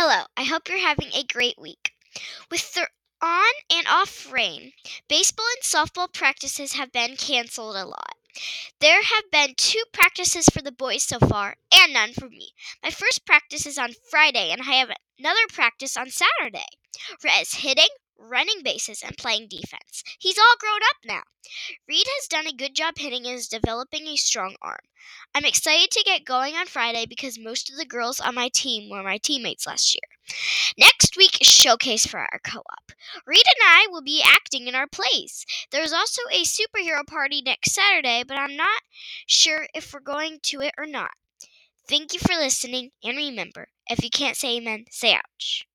Hello, I hope you're having a great week. With the on and off rain, baseball and softball practices have been canceled a lot. There have been two practices for the boys so far, and none for me. My first practice is on Friday, and I have another practice on Saturday. Rez hitting, running bases, and playing defense. He's all grown up now. Reed has done a good job hitting and is developing a strong arm. I'm excited to get going on Friday because most of the girls on my team were my teammates last year. Next week is showcase for our co-op. Reed and I will be acting in our plays. There's also a superhero party next Saturday, but I'm not sure if we're going to it or not. Thank you for listening, and remember, if you can't say amen, say ouch.